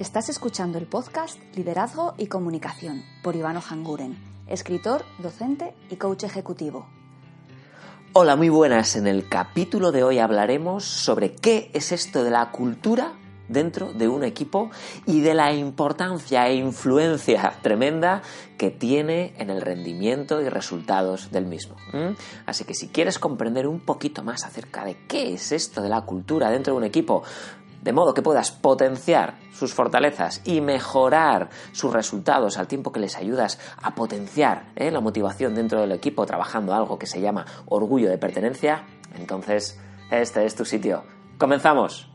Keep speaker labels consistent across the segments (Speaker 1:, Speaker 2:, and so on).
Speaker 1: Estás escuchando el podcast Liderazgo y Comunicación por Ivano Hanguren, escritor, docente y coach ejecutivo.
Speaker 2: Hola, muy buenas. En el capítulo de hoy hablaremos sobre qué es esto de la cultura dentro de un equipo y de la importancia e influencia tremenda que tiene en el rendimiento y resultados del mismo. Así que si quieres comprender un poquito más acerca de qué es esto de la cultura dentro de un equipo, de modo que puedas potenciar sus fortalezas y mejorar sus resultados al tiempo que les ayudas a potenciar ¿eh? la motivación dentro del equipo trabajando algo que se llama orgullo de pertenencia, entonces este es tu sitio. ¡Comenzamos!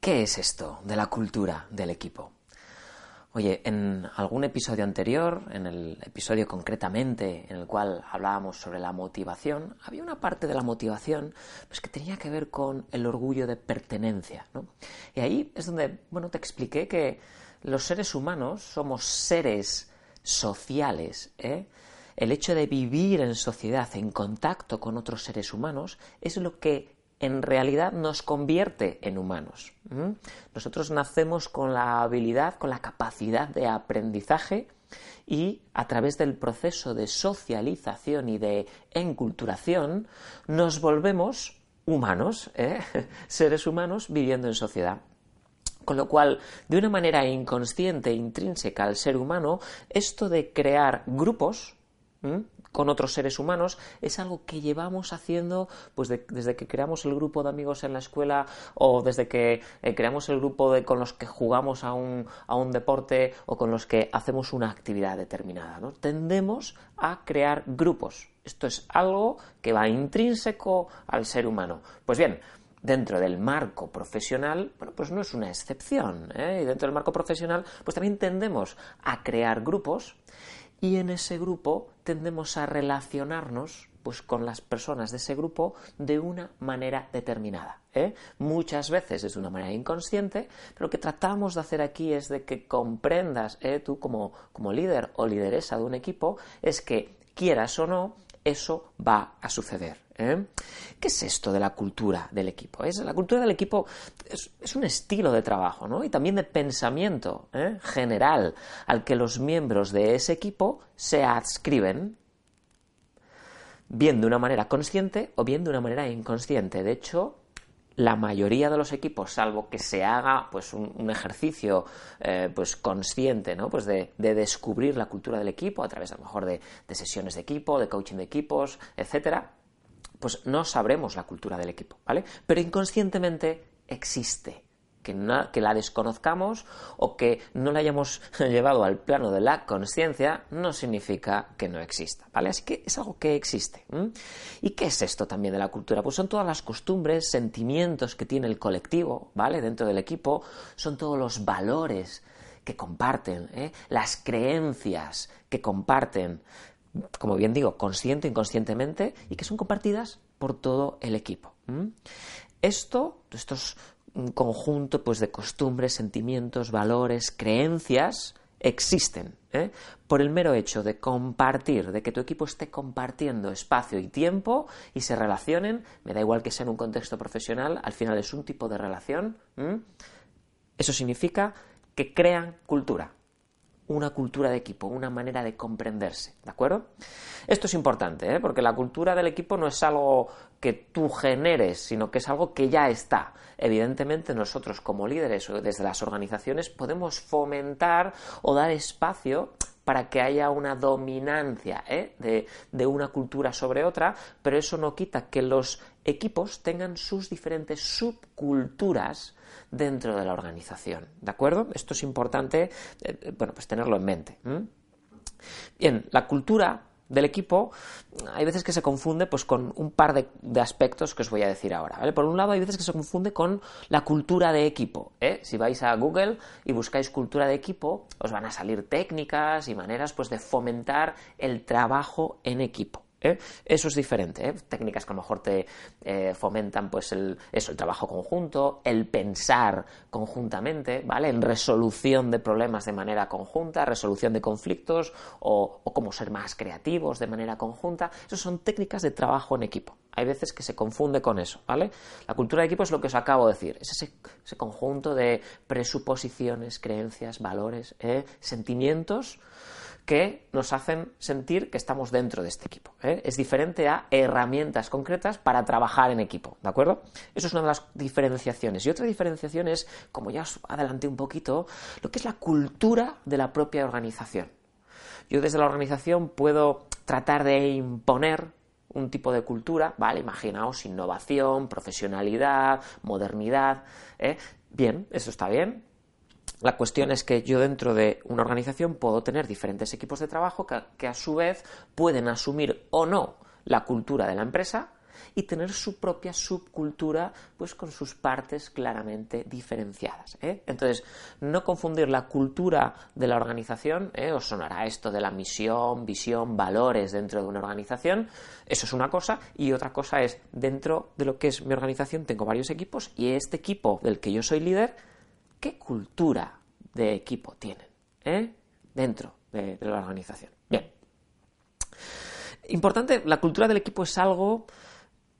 Speaker 2: ¿Qué es esto de la cultura del equipo? Oye, en algún episodio anterior, en el episodio concretamente en el cual hablábamos sobre la motivación, había una parte de la motivación pues, que tenía que ver con el orgullo de pertenencia. ¿no? Y ahí es donde bueno, te expliqué que los seres humanos somos seres sociales. ¿eh? El hecho de vivir en sociedad, en contacto con otros seres humanos, es lo que en realidad nos convierte en humanos. Nosotros nacemos con la habilidad, con la capacidad de aprendizaje y a través del proceso de socialización y de enculturación nos volvemos humanos, ¿eh? seres humanos viviendo en sociedad. Con lo cual, de una manera inconsciente, intrínseca al ser humano, esto de crear grupos, con otros seres humanos es algo que llevamos haciendo pues desde que creamos el grupo de amigos en la escuela o desde que eh, creamos el grupo de, con los que jugamos a un, a un, deporte o con los que hacemos una actividad determinada. ¿no? Tendemos a crear grupos. Esto es algo que va intrínseco al ser humano. Pues bien, dentro del marco profesional, bueno, pues no es una excepción. ¿eh? Y dentro del marco profesional, pues también tendemos a crear grupos y en ese grupo tendemos a relacionarnos pues con las personas de ese grupo de una manera determinada. ¿eh? Muchas veces es de una manera inconsciente, pero lo que tratamos de hacer aquí es de que comprendas, ¿eh? tú como, como líder o lideresa de un equipo, es que quieras o no, eso va a suceder. ¿eh? ¿Qué es esto de la cultura del equipo? Es, la cultura del equipo es, un estilo de trabajo ¿no? y también de pensamiento ¿eh? general al que los miembros de ese equipo se adscriben bien de una manera consciente o bien de una manera inconsciente. De hecho, la mayoría de los equipos, salvo que se haga pues un, ejercicio eh, pues consciente, ¿no? Pues de, descubrir la cultura del equipo a través a lo mejor de, sesiones de equipo, de coaching de equipos, etcétera, pues no sabremos la cultura del equipo, ¿vale? Pero inconscientemente existe que, la desconozcamos o que no la hayamos llevado al plano de la conciencia no significa que no exista, ¿vale? Así que es algo que existe. ¿Y qué es esto también de la cultura? Pues son todas las costumbres, sentimientos que tiene el colectivo, ¿vale? Dentro del equipo, son todos los valores que comparten, ¿eh? las creencias que comparten, como bien digo, consciente, inconscientemente, y que son compartidas por todo el equipo. Esto, estos un conjunto pues, de costumbres, sentimientos, valores, creencias existen. ¿eh? Por el mero hecho de compartir, de que tu equipo esté compartiendo espacio y tiempo y se relacionen, me da igual que sea en un contexto profesional, al final es un tipo de relación, eso significa que crean cultura una cultura de equipo, una manera de comprenderse, ¿de acuerdo? Esto es importante, ¿eh? porque la cultura del equipo no es algo que tú generes, sino que es algo que ya está. Evidentemente nosotros como líderes o desde las organizaciones podemos fomentar o dar espacio para que haya una dominancia ¿eh? de, de, una cultura sobre otra, pero eso no quita que los equipos tengan sus diferentes subculturas dentro de la organización. ¿De acuerdo? Esto es importante, eh, bueno, pues tenerlo en mente. Bien, la cultura del equipo hay veces que se confunde pues con un par de, aspectos que os voy a decir ahora. Por un lado hay veces que se confunde con la cultura de equipo. ¿eh? Si vais a Google y buscáis cultura de equipo, os van a salir técnicas y maneras pues de fomentar el trabajo en equipo. ¿Eh? Eso es diferente. ¿eh? Técnicas que a lo mejor te eh, fomentan pues el, eso, el trabajo conjunto, el pensar conjuntamente, ¿vale? En resolución de problemas de manera conjunta, resolución de conflictos o, cómo ser más creativos de manera conjunta. Esas son técnicas de trabajo en equipo. Hay veces que se confunde con eso, ¿vale? La cultura de equipo es lo que os acabo de decir, es ese, conjunto de presuposiciones, creencias, valores, ¿eh? sentimientos que nos hacen sentir que estamos dentro de este equipo. ¿eh? Es diferente a herramientas concretas para trabajar en equipo, ¿de acuerdo? Eso es una de las diferenciaciones. Y otra diferenciación es, como ya os adelanté un poquito, lo que es la cultura de la propia organización. Yo desde la organización puedo tratar de imponer un tipo de cultura, ¿vale? Imaginaos innovación, profesionalidad, modernidad. ¿eh? Bien, eso está bien, la cuestión es que yo dentro de una organización puedo tener diferentes equipos de trabajo que, a su vez pueden asumir o no la cultura de la empresa y tener su propia subcultura pues con sus partes claramente diferenciadas. ¿eh? Entonces, no confundir la cultura de la organización, ¿eh? os sonará esto de la misión, visión, valores dentro de una organización, eso es una cosa, y otra cosa es, dentro de lo que es mi organización tengo varios equipos y este equipo del que yo soy líder ¿Qué cultura de equipo tienen eh? dentro de, la organización? Bien. Importante, la cultura del equipo es algo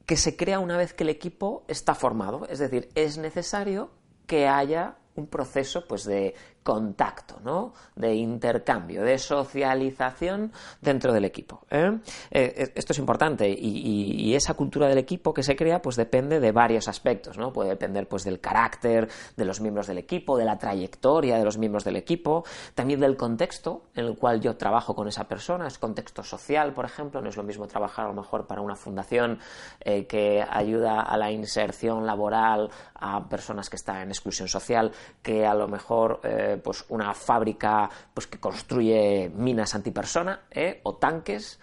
Speaker 2: que se crea una vez que el equipo está formado. Es decir, es necesario que haya un proceso pues, de contacto, ¿no? de intercambio, de socialización dentro del equipo. ¿eh? Eh, eh, esto es importante y, esa cultura del equipo que se crea pues depende de varios aspectos, ¿no? puede depender pues del carácter de los miembros del equipo, de la trayectoria de los miembros del equipo, también del contexto en el cual yo trabajo con esa persona, es contexto social, por ejemplo, no es lo mismo trabajar a lo mejor para una fundación que ayuda a la inserción laboral a personas que están en exclusión social que a lo mejor pues una fábrica pues, que construye minas antipersona ¿eh? o tanques.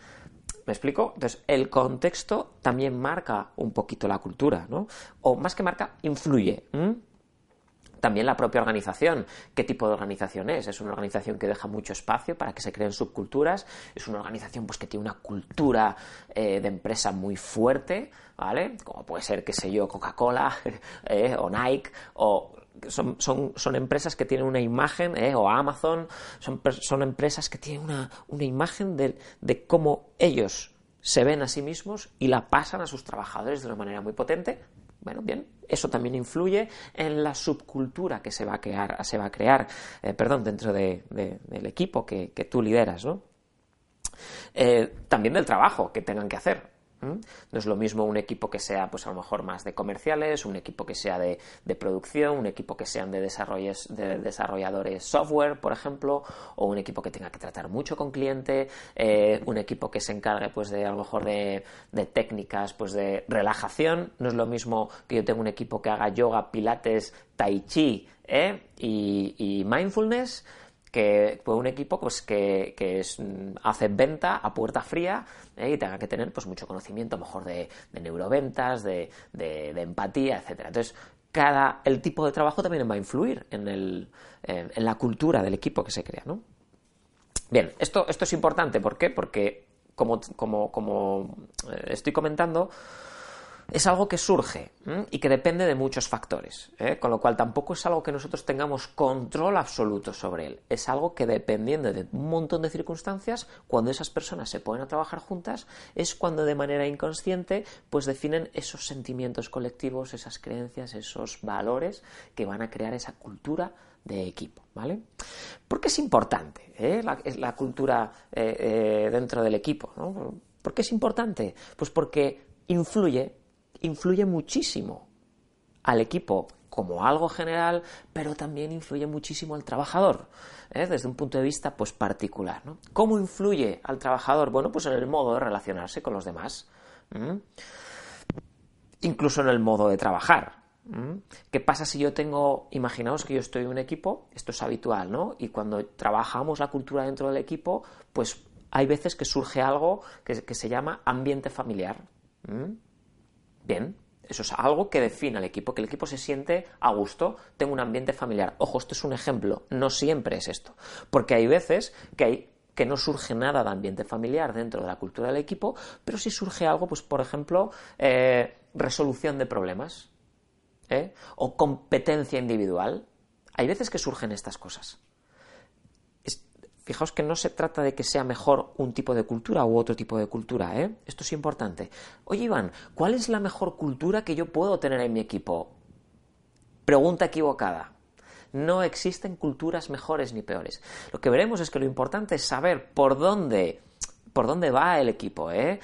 Speaker 2: ¿Me explico? Entonces, el contexto también marca un poquito la cultura, ¿no? O más que marca, influye. También la propia organización. ¿Qué tipo de organización es? ¿Es una organización que deja mucho espacio para que se creen subculturas? ¿Es una organización pues, que tiene una cultura eh, de empresa muy fuerte? ¿Vale? Como puede ser, qué sé yo, Coca-Cola eh, o Nike o son, son, son, empresas que tienen una imagen, eh, o Amazon, son, son, empresas que tienen una, una imagen de, de, cómo ellos se ven a sí mismos y la pasan a sus trabajadores de una manera muy potente. Bueno, bien, eso también influye en la subcultura que se va a crear, se va a crear eh, perdón, dentro de, del equipo que, que, tú lideras, ¿no? Eh, también del trabajo que tengan que hacer. No es lo mismo un equipo que sea, pues a lo mejor más de comerciales, un equipo que sea de, producción, un equipo que sean de, de desarrolladores software, por ejemplo, o un equipo que tenga que tratar mucho con cliente, eh, un equipo que se encargue, pues, de a lo mejor de, técnicas, pues, de relajación. No es lo mismo que yo tenga un equipo que haga yoga, pilates, tai chi ¿eh? y mindfulness que fue un equipo pues, que, es, mm, hace venta a puerta fría ¿eh? y tenga que tener pues, mucho conocimiento, mejor de, neuroventas, de, empatía, etcétera. Entonces, cada, el tipo de trabajo también va a influir en, el, en, la cultura del equipo que se crea, ¿no? Bien, esto, esto es importante, ¿por qué? Porque, como, como, como eh, estoy comentando, es algo que surge y que depende de muchos factores, ¿eh? con lo cual tampoco es algo que nosotros tengamos control absoluto sobre él. Es algo que dependiendo de un montón de circunstancias, cuando esas personas se ponen a trabajar juntas, es cuando de manera inconsciente pues definen esos sentimientos colectivos, esas creencias, esos valores que van a crear esa cultura de equipo, ¿vale? ¿Por qué es importante eh? la, cultura eh, dentro del equipo? ¿Por qué es importante? Pues porque influye influye muchísimo al equipo como algo general, pero también influye muchísimo al trabajador, ¿eh? desde un punto de vista pues, particular. ¿Cómo influye al trabajador? Bueno, pues en el modo de relacionarse con los demás, incluso en el modo de trabajar. ¿Qué pasa si yo tengo, imaginaos que yo estoy en un equipo, esto es habitual, ¿no? Y cuando trabajamos la cultura dentro del equipo, pues hay veces que surge algo que, se llama ambiente familiar. Bien, eso es algo que define al equipo, que el equipo se siente a gusto, tengo un ambiente familiar. Ojo, esto es un ejemplo, no siempre es esto, porque hay veces que hay que no surge nada de ambiente familiar dentro de la cultura del equipo, pero sí surge algo, pues por ejemplo, eh, resolución de problemas ¿eh? o competencia individual. Hay veces que surgen estas cosas. Fijaos que no se trata de que sea mejor un tipo de cultura u otro tipo de cultura, ¿eh? Esto es importante. Oye, Iván, ¿cuál es la mejor cultura que yo puedo tener en mi equipo? Pregunta equivocada. No existen culturas mejores ni peores. Lo que veremos es que lo importante es saber por dónde por dónde va el equipo, ¿eh?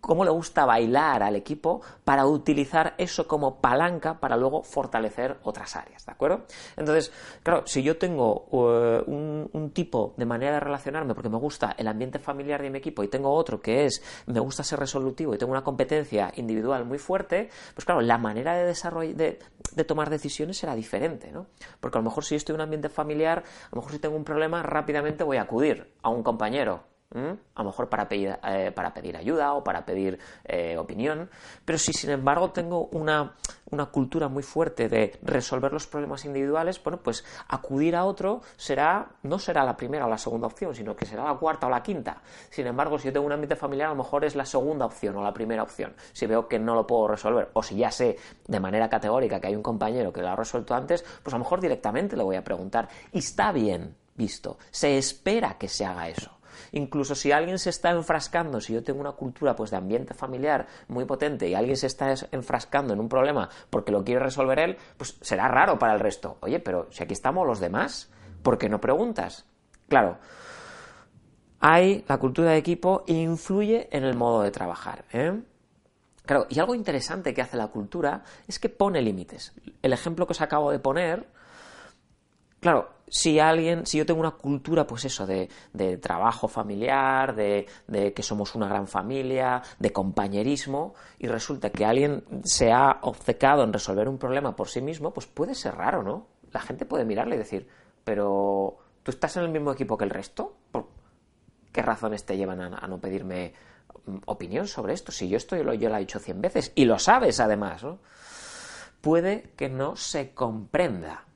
Speaker 2: cómo le gusta bailar al equipo para utilizar eso como palanca para luego fortalecer otras áreas, ¿de acuerdo? Entonces, claro, si yo tengo uh, un, tipo de manera de relacionarme porque me gusta el ambiente familiar de mi equipo y tengo otro que es me gusta ser resolutivo y tengo una competencia individual muy fuerte, pues claro, la manera de de, tomar decisiones será diferente, ¿no? Porque a lo mejor si estoy en un ambiente familiar, a lo mejor si tengo un problema, rápidamente voy a acudir a un compañero a lo mejor para pedir, eh, para pedir ayuda o para pedir eh, opinión, pero si sin embargo tengo una, una, cultura muy fuerte de resolver los problemas individuales, bueno, pues acudir a otro será, no será la primera o la segunda opción, sino que será la cuarta o la quinta. Sin embargo, si yo tengo un ambiente familiar, a lo mejor es la segunda opción o la primera opción. Si veo que no lo puedo resolver, o si ya sé de manera categórica que hay un compañero que lo ha resuelto antes, pues a lo mejor directamente le voy a preguntar. Y está bien visto, se espera que se haga eso. Incluso si alguien se está enfrascando, si yo tengo una cultura pues de ambiente familiar muy potente y alguien se está enfrascando en un problema porque lo quiere resolver él, pues será raro para el resto. Oye, pero si aquí estamos los demás, ¿por qué no preguntas? Claro, hay la cultura de equipo influye en el modo de trabajar. ¿eh? Claro, y algo interesante que hace la cultura es que pone límites. El ejemplo que os acabo de poner Claro, si alguien, si yo tengo una cultura, pues eso, de, trabajo familiar, de, que somos una gran familia, de compañerismo, y resulta que alguien se ha obcecado en resolver un problema por sí mismo, pues puede ser raro, ¿no? La gente puede mirarle y decir, pero ¿tú estás en el mismo equipo que el resto? ¿Por qué razones te llevan a, no pedirme mm, opinión sobre esto? Si yo estoy, yo lo he dicho cien veces, y lo sabes además, ¿no? Puede que no se comprenda.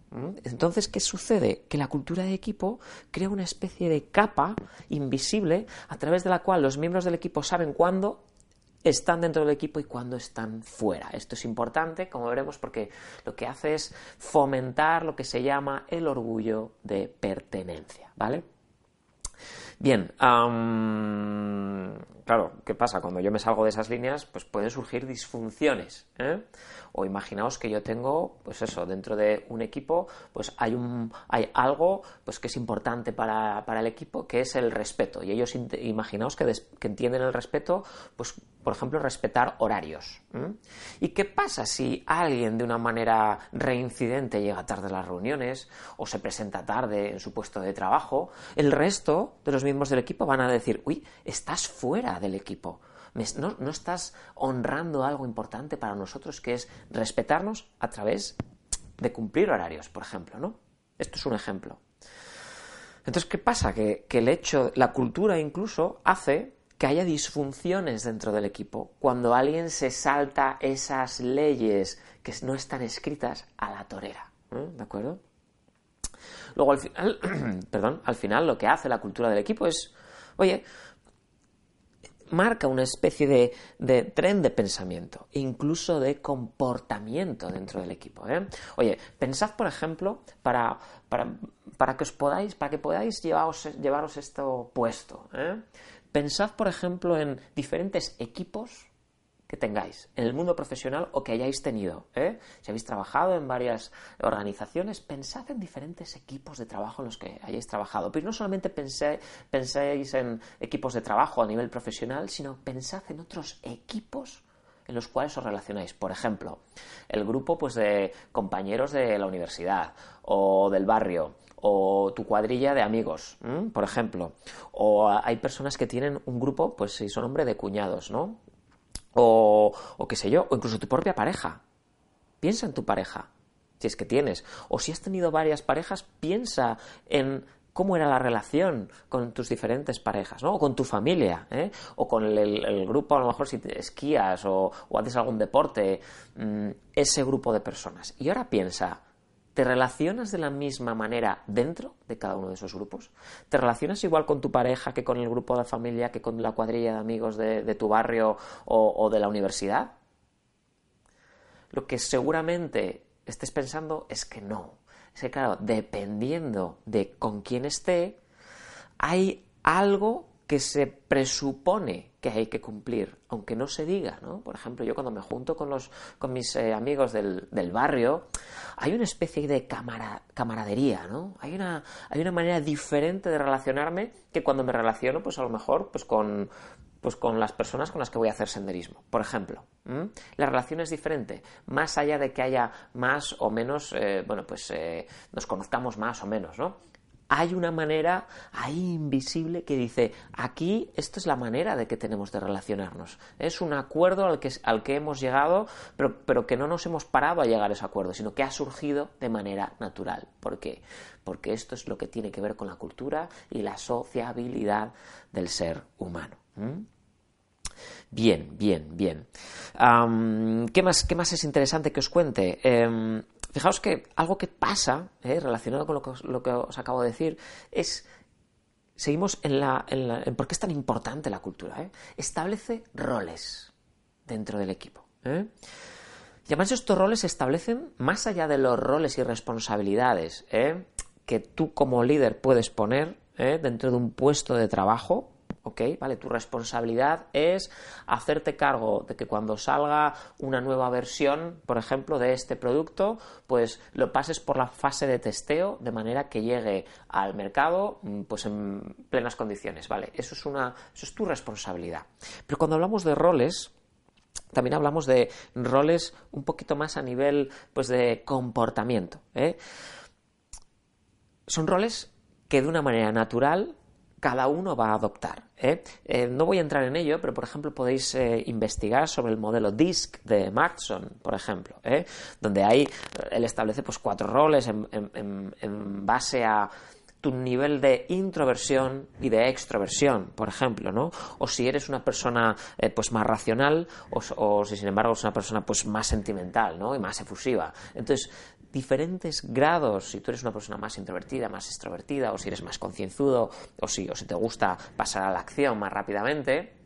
Speaker 2: Entonces, ¿qué sucede? Que la cultura de equipo crea una especie de capa invisible a través de la cual los miembros del equipo saben cuándo están dentro del equipo y cuándo están fuera. Esto es importante, como veremos, porque lo que hace es fomentar lo que se llama el orgullo de pertenencia, ¿vale? Bien, claro, ¿qué pasa? Cuando yo me salgo de esas líneas, pues pueden surgir disfunciones. ¿eh? O imaginaos que yo tengo, pues eso, dentro de un equipo, pues hay, un, hay algo pues que es importante para, el equipo, que es el respeto. Y ellos, imaginaos que, que entienden el respeto, pues, por ejemplo, respetar horarios. ¿Y qué pasa si alguien de una manera reincidente llega tarde a las reuniones o se presenta tarde en su puesto de trabajo? El resto de los miembros del equipo van a decir, uy, estás fuera del equipo no, estás honrando algo importante para nosotros que es respetarnos a través de cumplir horarios, por ejemplo, ¿no? Esto es un ejemplo. Entonces, ¿qué pasa? Que, que, el hecho, la cultura incluso hace que haya disfunciones dentro del equipo cuando alguien se salta esas leyes que no están escritas a la torera. ¿eh? ¿De acuerdo? Luego, al final, perdón, al final lo que hace la cultura del equipo es, oye, marca una especie de, tren de pensamiento, incluso de comportamiento dentro del equipo. ¿eh? Oye, pensad, por ejemplo, para, para, que os podáis, para que podáis llevaros, llevaros esto puesto. ¿eh? Pensad, por ejemplo, en diferentes equipos que tengáis en el mundo profesional o que hayáis tenido. ¿eh? Si habéis trabajado en varias organizaciones, pensad en diferentes equipos de trabajo en los que hayáis trabajado. Pero no solamente penséis en equipos de trabajo a nivel profesional, sino pensad en otros equipos en los cuales os relacionáis. Por ejemplo, el grupo pues, de compañeros de la universidad o del barrio o tu cuadrilla de amigos, por ejemplo. O hay personas que tienen un grupo, pues si son hombre de cuñados, ¿no? O, o qué sé yo, o incluso tu propia pareja. Piensa en tu pareja, si es que tienes. O si has tenido varias parejas, piensa en cómo era la relación con tus diferentes parejas, ¿no? O con tu familia, ¿eh? O con el, grupo, a lo mejor si esquías o, haces algún deporte, mm, ese grupo de personas. Y ahora piensa, ¿Te relacionas de la misma manera dentro de cada uno de esos grupos? ¿Te relacionas igual con tu pareja que con el grupo de familia, que con la cuadrilla de amigos de, tu barrio o, de la universidad? Lo que seguramente estés pensando es que no. Es que, claro, dependiendo de con quién esté, hay algo que se presupone que hay que cumplir, aunque no se diga, ¿no? Por ejemplo, yo cuando me junto con, los, con mis eh, amigos del, barrio, hay una especie de camaradería, ¿no? Hay una, hay una manera diferente de relacionarme que cuando me relaciono, pues a lo mejor, pues con, pues con las personas con las que voy a hacer senderismo. Por ejemplo, la relación es diferente, más allá de que haya más o menos, eh, bueno, pues eh, nos conozcamos más o menos, ¿no? Hay una manera ahí invisible que dice, aquí esto es la manera de que tenemos de relacionarnos. Es un acuerdo al que, al que hemos llegado, pero, pero, que no nos hemos parado a llegar a ese acuerdo, sino que ha surgido de manera natural. ¿Por qué? Porque esto es lo que tiene que ver con la cultura y la sociabilidad del ser humano. Bien, bien, bien. ¿qué, más, ¿Qué más es interesante que os cuente? Em, Fijaos que algo que pasa, eh, relacionado con lo que, os acabo de decir, es seguimos en, la, en, por qué es tan importante la cultura. Eh. Establece roles dentro del equipo. ¿eh? Y además estos roles se establecen más allá de los roles y responsabilidades ¿eh? que tú como líder puedes poner dentro de un puesto de trabajo ¿ok? Vale, tu responsabilidad es hacerte cargo de que cuando salga una nueva versión, por ejemplo, de este producto, pues lo pases por la fase de testeo de manera que llegue al mercado mm, pues en plenas condiciones, ¿vale? Eso es una eso es tu responsabilidad. Pero cuando hablamos de roles, también hablamos de roles un poquito más a nivel pues de comportamiento, ¿eh? Son roles que de una manera natural cada uno va a adoptar. ¿eh? Eh, no voy a entrar en ello, pero por ejemplo podéis eh, investigar sobre el modelo DISC de Maxson, por ejemplo, donde ahí él establece pues, cuatro roles en, base a tu nivel de introversión y de extroversión, por ejemplo, ¿no? O si eres una persona pues más racional o, o, si sin embargo es una persona pues más sentimental, ¿no? Y más efusiva. Entonces, diferentes grados, si tú eres una persona más introvertida, más extrovertida, o si eres más concienzudo, o si, o si te gusta pasar a la acción más rápidamente,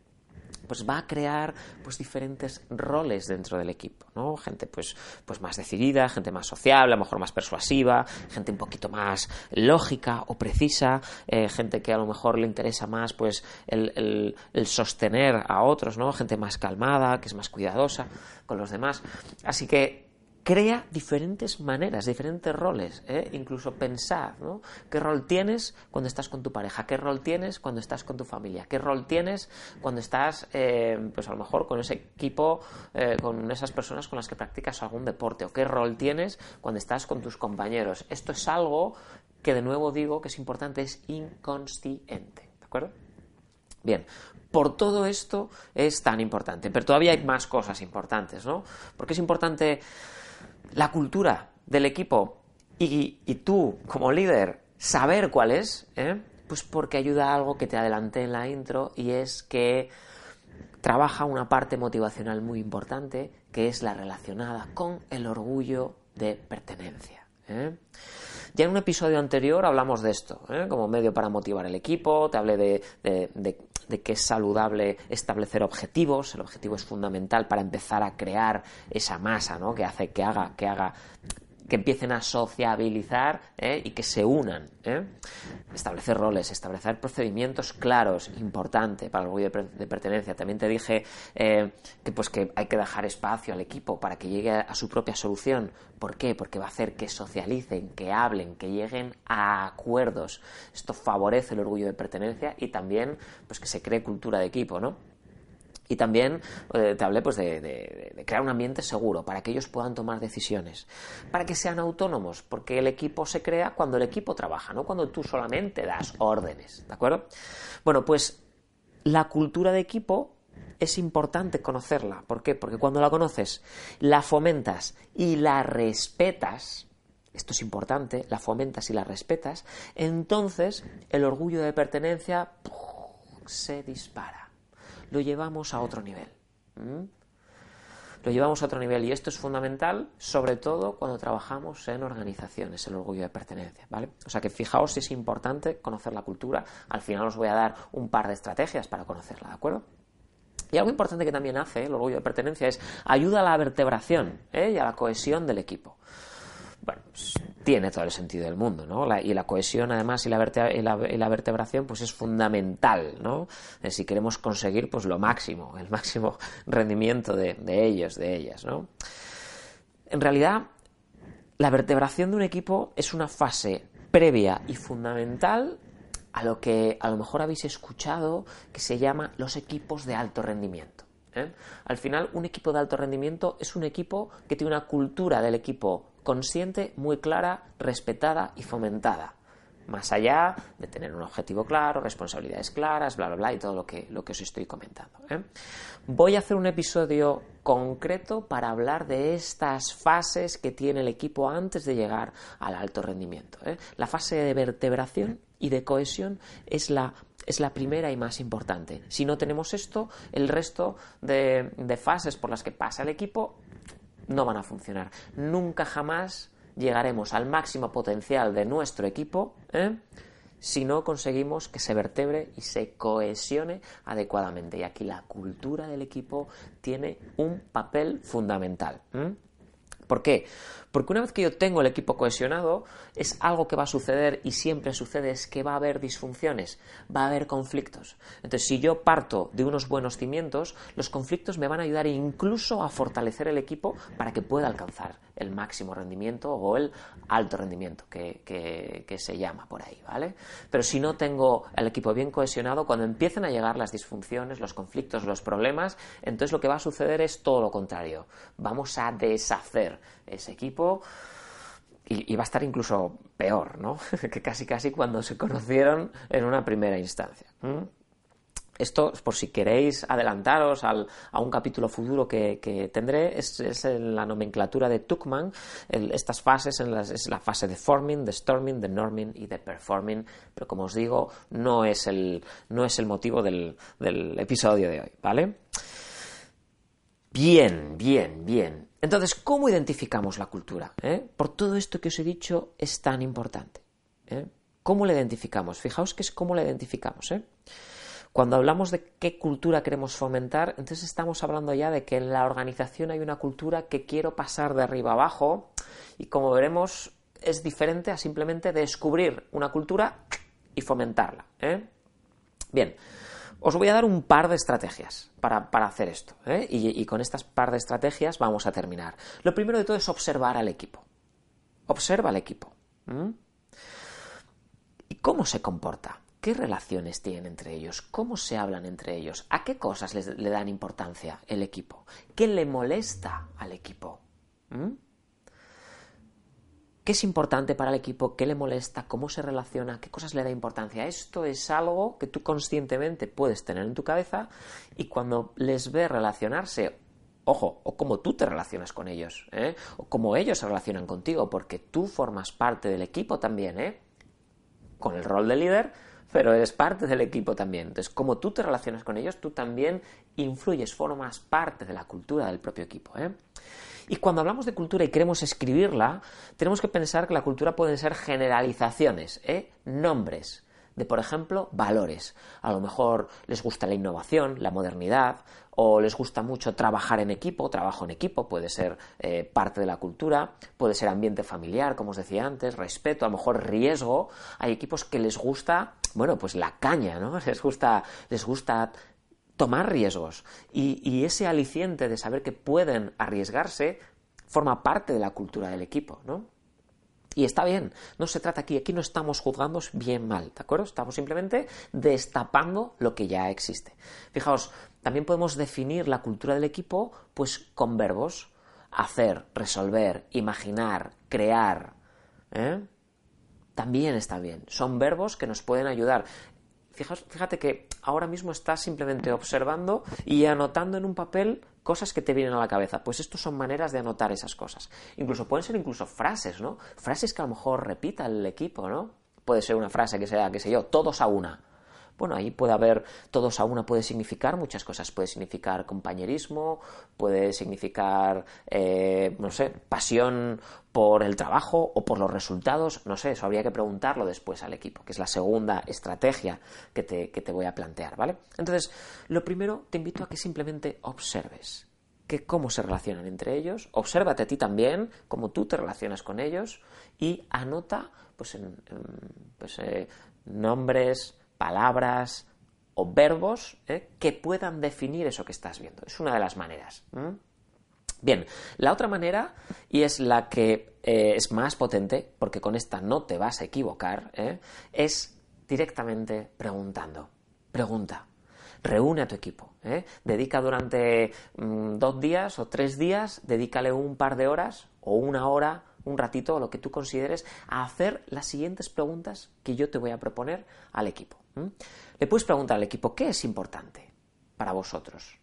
Speaker 2: pues va a crear pues diferentes roles dentro del equipo, ¿no? Gente pues, pues más decidida, gente más sociable, a lo mejor más persuasiva, gente un poquito más lógica o precisa, eh, gente que a lo mejor le interesa más pues el, el, sostener a otros, ¿no? Gente más calmada, que es más cuidadosa con los demás. Así que crea diferentes maneras, diferentes roles, ¿eh? incluso pensar, ¿no? ¿Qué rol tienes cuando estás con tu pareja? ¿Qué rol tienes cuando estás con tu familia? ¿Qué rol tienes cuando estás, eh, pues a lo mejor con ese equipo, eh, con esas personas con las que practicas algún deporte? ¿O qué rol tienes cuando estás con tus compañeros? Esto es algo que de nuevo digo que es importante, es inconsciente, ¿de acuerdo? Bien, por todo esto es tan importante, pero todavía hay más cosas importantes, ¿no? Porque es importante la cultura del equipo y, tú como líder saber cuál es, ¿eh? pues porque ayuda a algo que te adelanté en la intro y es que trabaja una parte motivacional muy importante que es la relacionada con el orgullo de pertenencia. ¿Eh? Ya en un episodio anterior hablamos de esto, ¿eh? como medio para motivar el equipo, te hablé de, de que es saludable establecer objetivos, el objetivo es fundamental para empezar a crear esa masa, ¿no? Que hace que haga, que haga que empiecen a sociabilizar ¿eh? y que se unan. ¿eh? Establecer roles, establecer procedimientos claros, importante para el orgullo de, pertenencia. También te dije eh, que, pues, que hay que dejar espacio al equipo para que llegue a su propia solución. ¿Por qué? Porque va a hacer que socialicen, que hablen, que lleguen a acuerdos. Esto favorece el orgullo de pertenencia y también pues, que se cree cultura de equipo, ¿no? Y también eh, te hablé pues, de, crear un ambiente seguro para que ellos puedan tomar decisiones, para que sean autónomos, porque el equipo se crea cuando el equipo trabaja, no cuando tú solamente das órdenes, ¿de acuerdo? Bueno, pues la cultura de equipo es importante conocerla. ¿Por qué? Porque cuando la conoces, la fomentas y la respetas, esto es importante, la fomentas y la respetas, entonces el orgullo de pertenencia se dispara lo llevamos a otro nivel. Lo llevamos a otro nivel y esto es fundamental, sobre todo cuando trabajamos en organizaciones, el orgullo de pertenencia, ¿vale? O sea que fijaos si es importante conocer la cultura. Al final os voy a dar un par de estrategias para conocerla, ¿de acuerdo? Y algo importante que también hace el orgullo de pertenencia es ayuda a la vertebración ¿eh? y a la cohesión del equipo. Bueno, pues, tiene todo el sentido del mundo, ¿no? y la cohesión, además, y la, vertebración, pues es fundamental, ¿no? Eh, si queremos conseguir, pues lo máximo, el máximo rendimiento de, de ellos, de ellas, ¿no? En realidad, la vertebración de un equipo es una fase previa y fundamental a lo que a lo mejor habéis escuchado que se llama los equipos de alto rendimiento. ¿eh? Al final, un equipo de alto rendimiento es un equipo que tiene una cultura del equipo consciente, muy clara, respetada y fomentada. Más allá de tener un objetivo claro, responsabilidades claras, bla, bla, bla, y todo lo que, lo que os estoy comentando. ¿eh? Voy a hacer un episodio concreto para hablar de estas fases que tiene el equipo antes de llegar al alto rendimiento. ¿eh? La fase de vertebración y de cohesión es la, es la primera y más importante. Si no tenemos esto, el resto de, de fases por las que pasa el equipo no van a funcionar. Nunca jamás llegaremos al máximo potencial de nuestro equipo ¿eh? si no conseguimos que se vertebre y se cohesione adecuadamente. Y aquí la cultura del equipo tiene un papel fundamental. ¿Por qué? Porque una vez que yo tengo el equipo cohesionado, es algo que va a suceder y siempre sucede, es que va a haber disfunciones, va a haber conflictos. Entonces, si yo parto de unos buenos cimientos, los conflictos me van a ayudar incluso a fortalecer el equipo para que pueda alcanzar el máximo rendimiento o el alto rendimiento que, que se llama por ahí, ¿vale? Pero si no tengo el equipo bien cohesionado, cuando empiecen a llegar las disfunciones, los conflictos, los problemas, entonces lo que va a suceder es todo lo contrario. Vamos a deshacer ese equipo y, va a estar incluso peor, ¿no? que casi casi cuando se conocieron en una primera instancia. Esto, por si queréis adelantaros a un capítulo futuro que, tendré, es, la nomenclatura de Tuckman. estas fases es la fase de forming, de storming, de norming y de performing, pero como os digo, no es el, no es el motivo del episodio de hoy, ¿vale? Bien, bien, bien. Entonces, ¿cómo identificamos la cultura? ¿Eh? Por todo esto que os he dicho es tan importante. ¿eh? ¿Cómo la identificamos? Fijaos que es cómo la identificamos. ¿eh? Cuando hablamos de qué cultura queremos fomentar, entonces estamos hablando ya de que en la organización hay una cultura que quiero pasar de arriba abajo y como veremos es diferente a simplemente descubrir una cultura y fomentarla. Bien, os voy a dar un par de estrategias para, hacer esto. ¿eh? Y, con estas par de estrategias vamos a terminar. Lo primero de todo es observar al equipo. Observa al equipo. ¿Y cómo se comporta? ¿Qué relaciones tienen entre ellos? ¿Cómo se hablan entre ellos? ¿A qué cosas le dan importancia el equipo? ¿Qué le molesta al equipo? Qué es importante para el equipo, qué le molesta, cómo se relaciona, qué cosas le da importancia. Esto es algo que tú conscientemente puedes tener en tu cabeza y cuando les ves relacionarse, ojo, o cómo tú te relacionas con ellos, ¿eh? o cómo ellos se relacionan contigo, porque tú formas parte del equipo también, ¿eh? con el rol de líder, pero eres parte del equipo también. Entonces, como tú te relacionas con ellos, tú también influyes, formas parte de la cultura del propio equipo. ¿eh? Y cuando hablamos de cultura y queremos escribirla, tenemos que pensar que la cultura pueden ser generalizaciones, ¿eh? nombres de, por ejemplo, valores. A lo mejor les gusta la innovación, la modernidad, o les gusta mucho trabajar en equipo, trabajo en equipo, puede ser eh, parte de la cultura, puede ser ambiente familiar, como os decía antes, respeto, a lo mejor riesgo. Hay equipos que les gusta, bueno, pues la caña, ¿no? Les gusta, les gusta tomar riesgos. Y, ese aliciente de saber que pueden arriesgarse forma parte de la cultura del equipo, ¿no? Y está bien, no se trata aquí, aquí no estamos juzgando bien mal, ¿de acuerdo? Estamos simplemente destapando lo que ya existe. Fijaos, también podemos definir la cultura del equipo pues con verbos, hacer, resolver, imaginar, crear. ¿eh? También está bien, son verbos que nos pueden ayudar fíjate que ahora mismo estás simplemente observando y anotando en un papel cosas que te vienen a la cabeza. Pues estos son maneras de anotar esas cosas. Incluso pueden ser incluso frases, ¿no? Frases que a lo mejor repita el equipo, ¿no? Puede ser una frase que sea, qué sé yo, todos a una. Bueno, ahí puede haber, todos a una puede significar muchas cosas. Puede significar compañerismo, puede significar, eh, no sé, pasión por el trabajo o por los resultados. No sé, eso habría que preguntarlo después al equipo, que es la segunda estrategia que te, que te voy a plantear, ¿vale? Entonces, lo primero, te invito a que simplemente observes. que cómo se relacionan entre ellos, obsérvate a ti también, cómo tú te relacionas con ellos y anota pues, en, pues, eh, nombres, palabras o verbos eh, que puedan definir eso que estás viendo. Es una de las maneras. Bien, la otra manera, y es la que eh, es más potente, porque con esta no te vas a equivocar, es directamente preguntando. Pregunta reúne a tu equipo. ¿eh? Dedica durante mm, dos días o tres días, dedícale un par de horas o una hora, un ratito, o lo que tú consideres, a hacer las siguientes preguntas que yo te voy a proponer al equipo. Le puedes preguntar al equipo, ¿qué es importante para vosotros?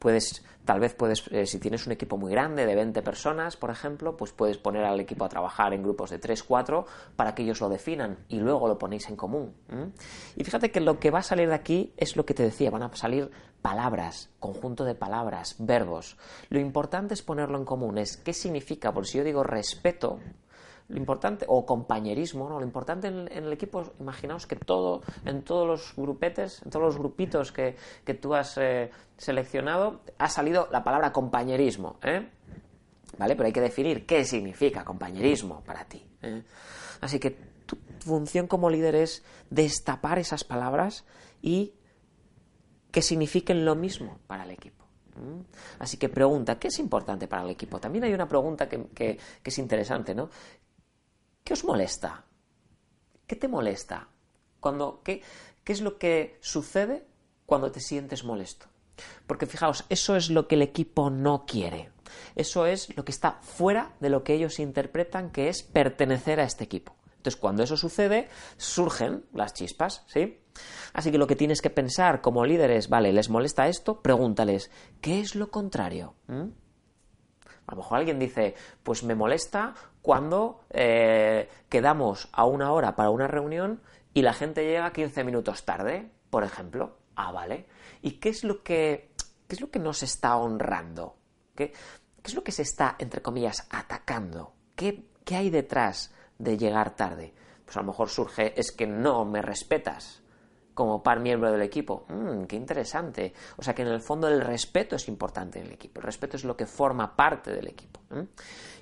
Speaker 2: Puedes, tal vez puedes, eh, si tienes un equipo muy grande de 20 personas, por ejemplo, pues puedes poner al equipo a trabajar en grupos de 3, 4 para que ellos lo definan y luego lo ponéis en común. Y fíjate que lo que va a salir de aquí es lo que te decía, van a salir palabras, conjunto de palabras, verbos. Lo importante es ponerlo en común, es qué significa, por si yo digo respeto, lo importante, o compañerismo, ¿no? Lo importante en, el equipo, imaginaos que todo, en todos los grupetes, en todos los grupitos que, tú has eh, seleccionado, ha salido la palabra compañerismo, ¿eh? ¿Vale? Pero hay que definir qué significa compañerismo para ti. ¿eh? Así que tu función como líder es destapar esas palabras y que signifiquen lo mismo para el equipo. Así que pregunta, ¿qué es importante para el equipo? También hay una pregunta que, que es interesante, ¿no? ¿Qué os molesta? ¿Qué te molesta? Cuando, ¿qué, ¿Qué es lo que sucede cuando te sientes molesto? Porque fijaos, eso es lo que el equipo no quiere. Eso es lo que está fuera de lo que ellos interpretan que es pertenecer a este equipo. Entonces, cuando eso sucede, surgen las chispas, ¿sí? Así que lo que tienes que pensar como líder es, vale, ¿les molesta esto? Pregúntales, ¿qué es lo contrario? ¿Mm? A lo mejor alguien dice, pues me molesta cuando eh, quedamos a una hora para una reunión y la gente llega 15 minutos tarde, por ejemplo. Ah, vale. ¿Y qué es lo que, qué es lo que nos está honrando? ¿Qué, ¿Qué, es lo que se está, entre comillas, atacando? ¿Qué, ¿Qué hay detrás de llegar tarde? Pues a lo mejor surge, es que no me respetas como par miembro del equipo. Mm, qué interesante. O sea que en el fondo el respeto es importante en el equipo. El respeto es lo que forma parte del equipo.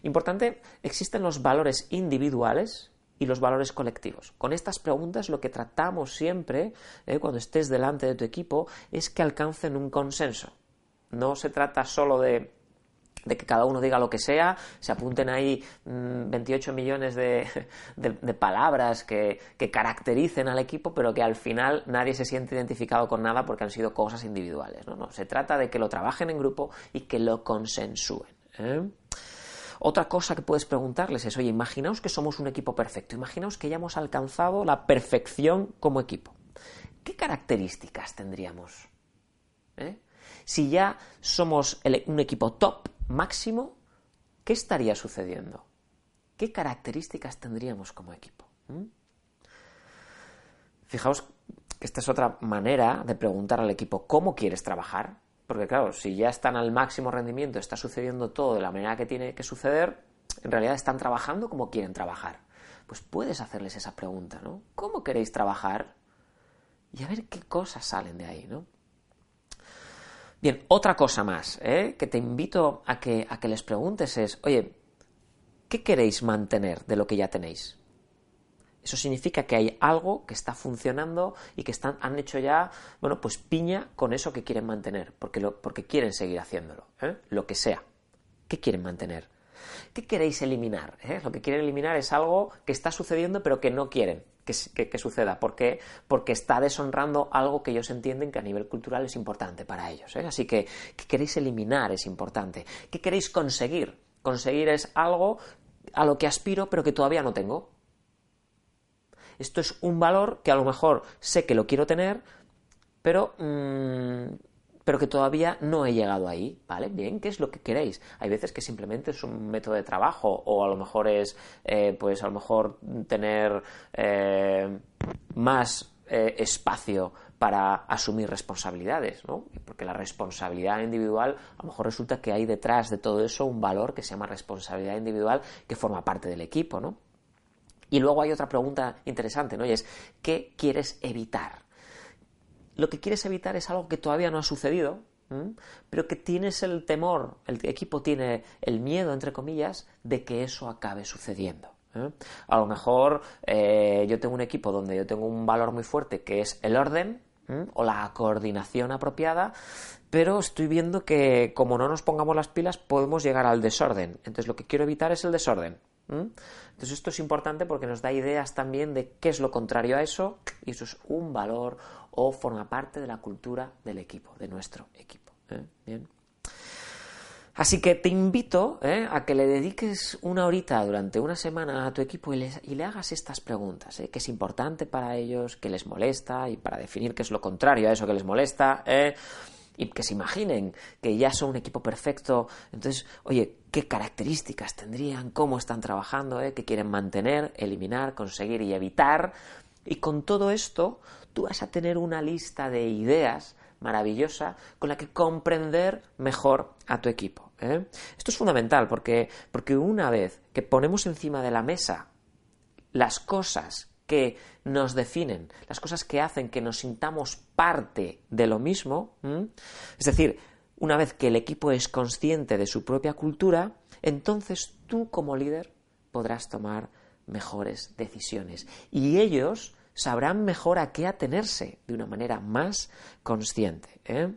Speaker 2: Importante, existen los valores individuales y los valores colectivos. Con estas preguntas lo que tratamos siempre, eh, cuando estés delante de tu equipo, es que alcancen un consenso. No se trata solo de de que cada uno diga lo que sea, se apunten ahí 28 mm, millones de, palabras que, caractericen al equipo, pero que al final nadie se siente identificado con nada porque han sido cosas individuales. No, no, se trata de que lo trabajen en grupo y que lo consensúen. ¿eh? Otra cosa que puedes preguntarles es, oye, imaginaos que somos un equipo perfecto, imaginaos que ya hemos alcanzado la perfección como equipo. ¿Qué características tendríamos? ¿Eh? Si ya somos un equipo top, máximo, ¿qué estaría sucediendo? ¿Qué características tendríamos como equipo? ¿Mm? Fijaos que esta es otra manera de preguntar al equipo cómo quieres trabajar, porque claro, si ya están al máximo rendimiento, está sucediendo todo de la manera que tiene que suceder, en realidad están trabajando como quieren trabajar. Pues puedes hacerles esa pregunta, ¿no? ¿Cómo queréis trabajar? Y a ver qué cosas salen de ahí, ¿no? Bien, otra cosa más ¿eh? que te invito a que, a que les preguntes es, oye, ¿qué queréis mantener de lo que ya tenéis? Eso significa que hay algo que está funcionando y que están, han hecho ya, bueno, pues piña con eso que quieren mantener, porque, lo, porque quieren seguir haciéndolo, ¿eh? lo que sea. ¿Qué quieren mantener? ¿Qué queréis eliminar? ¿Eh? Lo que quieren eliminar es algo que está sucediendo pero que no quieren que, suceda. ¿Por qué? Porque está deshonrando algo que ellos entienden que a nivel cultural es importante para ellos. ¿eh? Así que, ¿qué queréis eliminar? Es importante. ¿Qué queréis conseguir? Conseguir es algo a lo que aspiro pero que todavía no tengo. Esto es un valor que a lo mejor sé que lo quiero tener, pero mm, pero que todavía no he llegado ahí, ¿vale? Bien, ¿qué es lo que queréis? Hay veces que simplemente es un método de trabajo o a lo mejor es, eh, pues a lo mejor tener eh, más eh, espacio para asumir responsabilidades, ¿no? Porque la responsabilidad individual, a lo mejor resulta que hay detrás de todo eso un valor que se llama responsabilidad individual que forma parte del equipo, ¿no? Y luego hay otra pregunta interesante, ¿no? Y es, ¿qué quieres evitar? Lo que quieres evitar es algo que todavía no ha sucedido, pero que tienes el temor, el equipo tiene el miedo, entre comillas, de que eso acabe sucediendo. ¿eh? A lo mejor eh, yo tengo un equipo donde yo tengo un valor muy fuerte que es el orden o la coordinación apropiada, pero estoy viendo que como no nos pongamos las pilas podemos llegar al desorden. Entonces lo que quiero evitar es el desorden. Entonces esto es importante porque nos da ideas también de qué es lo contrario a eso y eso es un valor o forma parte de la cultura del equipo, de nuestro equipo. ¿eh? Bien. Así que te invito ¿eh? a que le dediques una horita durante una semana a tu equipo y, le hagas estas preguntas, ¿eh? qué es importante para ellos, qué les molesta y para definir qué es lo contrario a eso que les molesta. ¿eh? Y que se imaginen que ya son un equipo perfecto. Entonces, oye, ¿qué características tendrían? ¿Cómo están trabajando? ¿Qué quieren mantener, eliminar, conseguir y evitar? Y con todo esto, tú vas a tener una lista de ideas maravillosa con la que comprender mejor a tu equipo. ¿eh? Esto es fundamental porque, porque una vez que ponemos encima de la mesa las cosas que nos definen, las cosas que hacen que nos sintamos parte de lo mismo, es decir, una vez que el equipo es consciente de su propia cultura, entonces tú como líder podrás tomar mejores decisiones y ellos sabrán mejor a qué atenerse de una manera más consciente. ¿eh?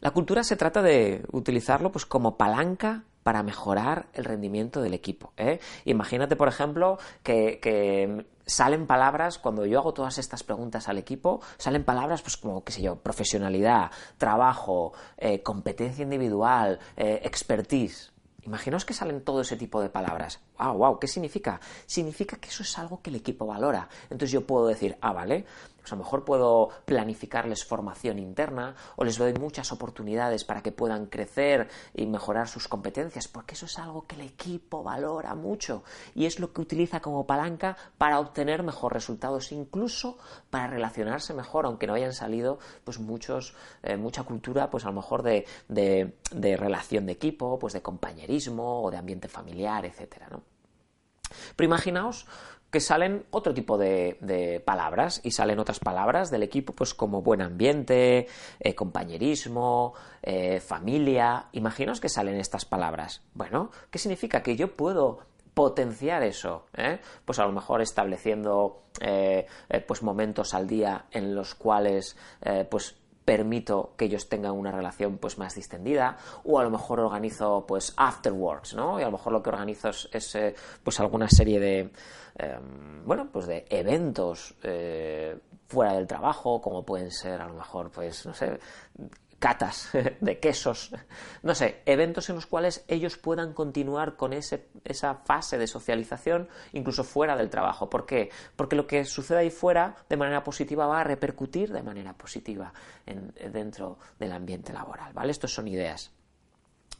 Speaker 2: La cultura se trata de utilizarlo pues, como palanca para mejorar el rendimiento del equipo. ¿eh? Imagínate, por ejemplo, que, salen palabras, cuando yo hago todas estas preguntas al equipo, salen palabras pues como, qué sé yo, profesionalidad, trabajo, eh, competencia individual, expertise. Imaginaos que salen todo ese tipo de palabras. ¡Wow, wow! ¿Qué significa? Significa que eso es algo que el equipo valora. Entonces yo puedo decir, ah, vale, pues a lo mejor puedo planificarles formación interna o les doy muchas oportunidades para que puedan crecer y mejorar sus competencias, porque eso es algo que el equipo valora mucho y es lo que utiliza como palanca para obtener mejores resultados, incluso para relacionarse mejor, aunque no hayan salido pues muchos, eh, mucha cultura, pues a lo mejor de, de, relación de equipo, pues de compañerismo o de ambiente familiar, etcétera, ¿no? Pero imaginaos que salen otro tipo de, palabras y salen otras palabras del equipo, pues como buen ambiente, eh, compañerismo, eh, familia. Imaginaos que salen estas palabras. Bueno, ¿qué significa? Que yo puedo potenciar eso, ¿eh? pues a lo mejor estableciendo pues momentos al día en los cuales pues permito que ellos tengan una relación pues más distendida o a lo mejor organizo pues afterworks no y a lo mejor lo que organizo es, eh, pues alguna serie de em, bueno pues de eventos eh, fuera del trabajo como pueden ser a lo mejor pues no sé catas de quesos, no sé, eventos en los cuales ellos puedan continuar con ese, esa fase de socialización incluso fuera del trabajo. ¿Por qué? Porque lo que sucede ahí fuera de manera positiva va a repercutir de manera positiva en, dentro del ambiente laboral. ¿vale? Estos son ideas.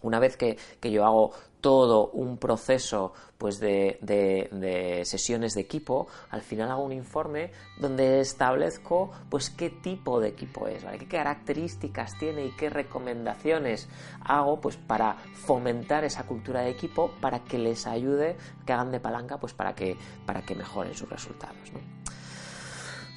Speaker 2: Una vez que, yo hago todo un proceso pues de, sesiones de equipo, al final hago un informe donde establezco pues qué tipo de equipo es, qué características tiene y qué recomendaciones hago pues para fomentar esa cultura de equipo para que les ayude, que hagan de palanca pues para que, para que mejoren sus resultados.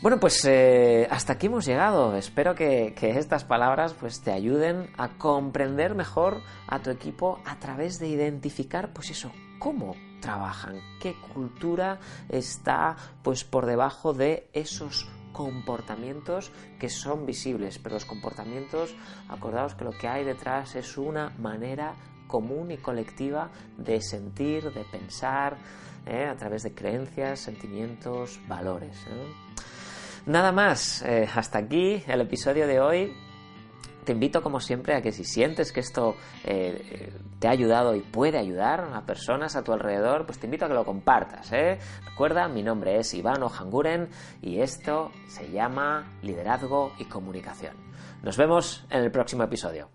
Speaker 2: Bueno, pues eh, hasta aquí hemos llegado. Espero que, estas palabras pues, te ayuden a comprender mejor a tu equipo a través de identificar, pues eso, cómo trabajan, qué cultura está pues por debajo de esos comportamientos que son visibles, pero los comportamientos, acordaos que lo que hay detrás es una manera común y colectiva de sentir, de pensar, ¿eh? a través de creencias, sentimientos, valores. ¿eh? Nada más, eh, hasta aquí el episodio de hoy. Te invito como siempre a que si sientes que esto eh, te ha ayudado y puede ayudar a personas a tu alrededor, pues te invito a que lo compartas. ¿eh? Recuerda, mi nombre es Ivano Hanguren y esto se llama Liderazgo y Comunicación. Nos vemos en el próximo episodio.